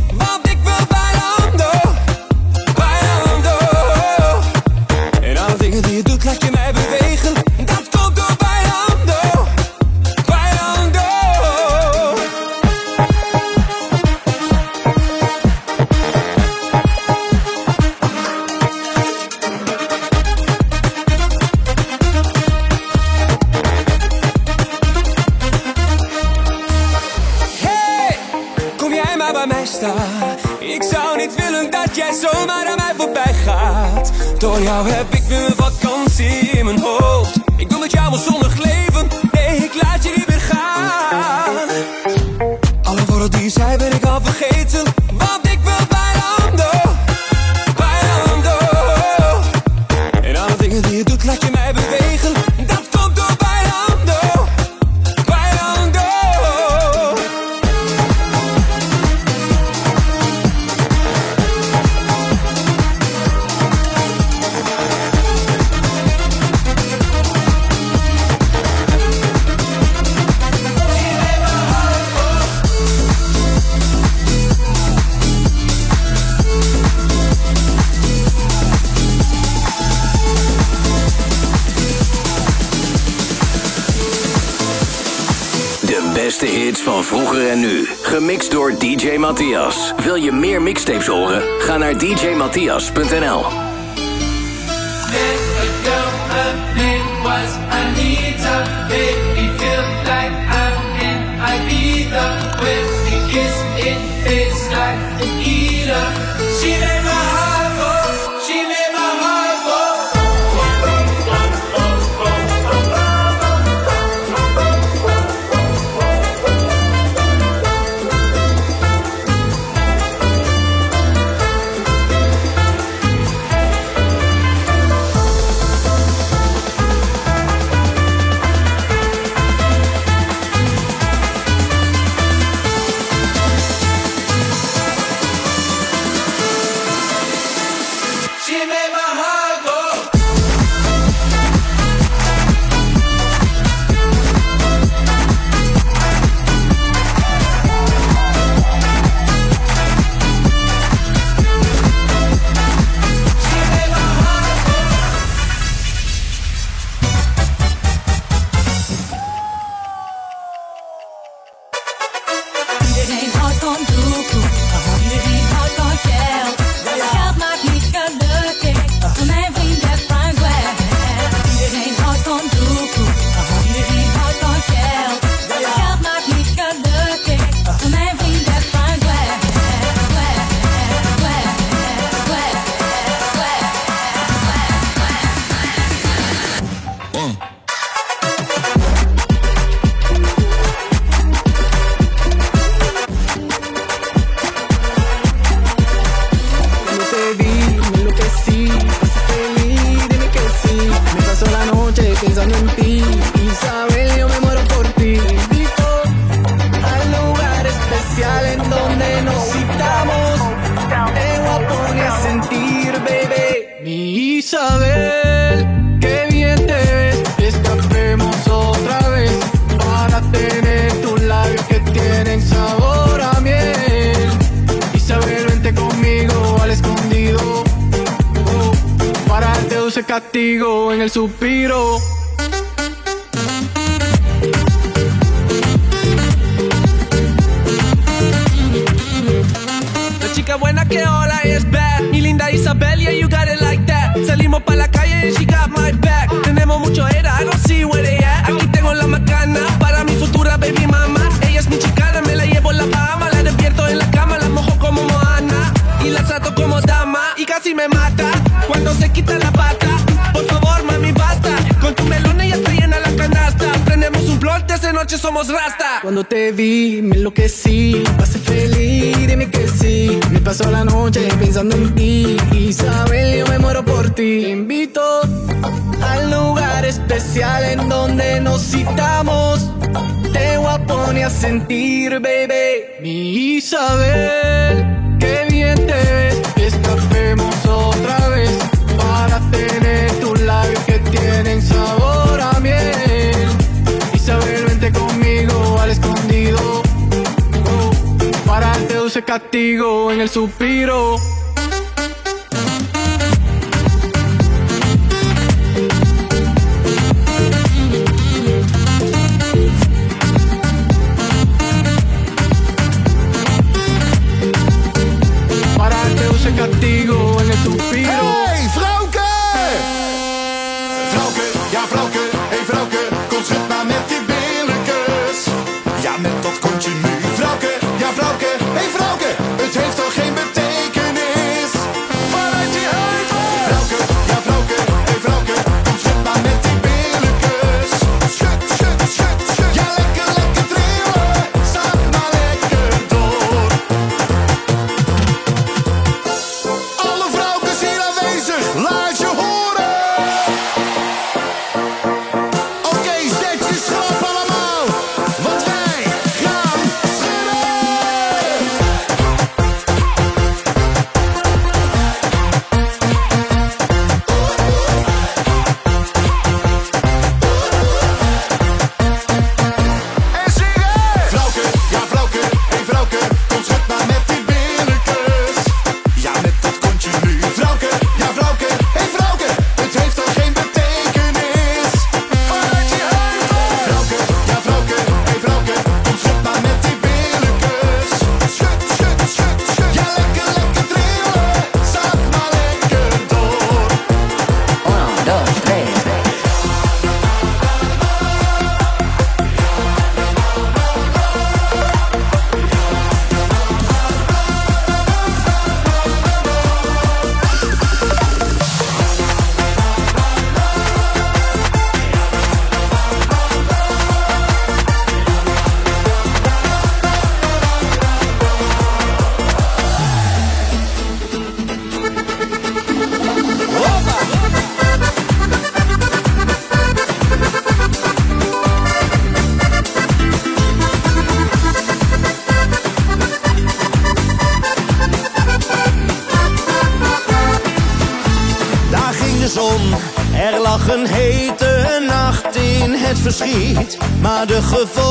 Verschiet. Maar de gevolgen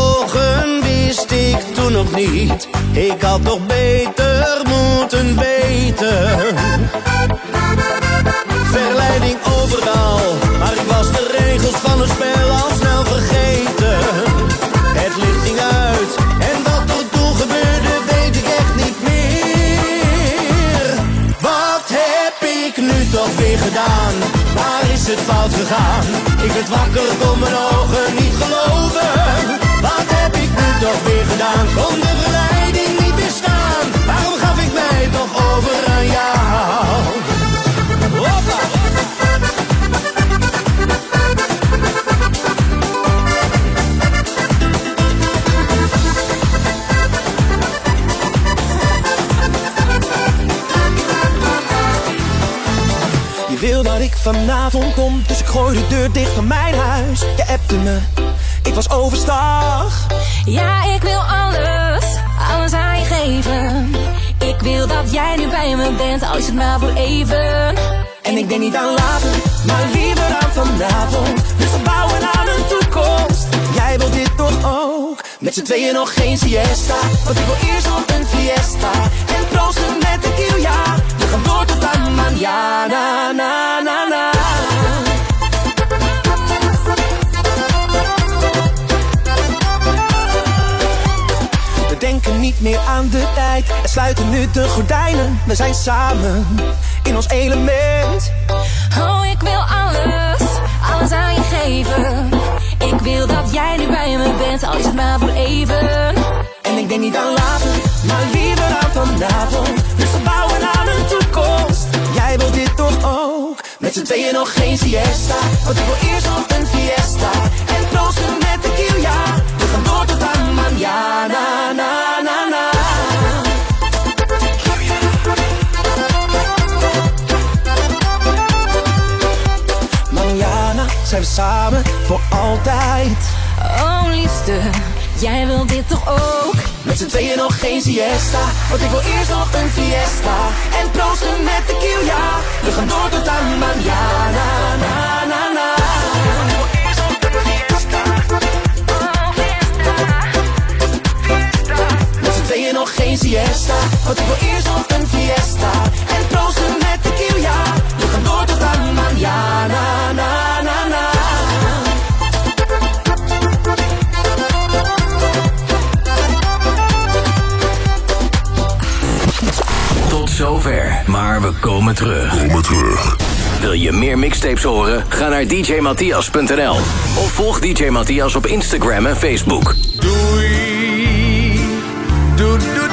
dus ik gooi de deur dicht van mijn huis. Je appte me, ik was overstag. Ja, ik wil alles, alles aan je geven. Ik wil dat jij nu bij me bent, al is het maar voor even. En ik denk niet aan later, maar liever aan vanavond. Dus we bouwen aan een toekomst. Jij wilt dit toch ook? Met z'n tweeën nog geen siesta. Want ik wil eerst nog een fiesta. En proosten met de kiel, ja. We gaan door tot aan manjana, na, na, na. Niet meer aan de tijd en sluiten nu de gordijnen. We zijn samen in ons element. Oh, ik wil alles, alles aan je geven. Ik wil dat jij nu bij me bent, al is het maar voor even. En ik denk niet aan later, maar liever aan vanavond. Dus we bouwen aan een toekomst. Jij wilt dit toch ook? Met z'n tweeën nog geen siesta. Want ik wil eerst nog een fiesta. En proosten met de kiel, ja. We gaan door tot aan manjana, na, na, na. Zijn we samen voor altijd. Oh, liefste, jij wil dit toch ook? Met z'n tweeën nog geen siesta Want ik wil eerst nog een fiesta. En proosten met de kiel, ja We gaan door tot aan manjana, na, na, na. Met z'n tweeën nog geen siesta Want ik wil eerst nog een fiesta. En proosten met ja We gaan door tot aan manjana, na, na, na zover, maar we komen terug. Komen terug. Wil je meer mixtapes horen? Ga naar djmatthias.nl of volg DJ Matthias op Instagram en Facebook. Doei. Doei, doei,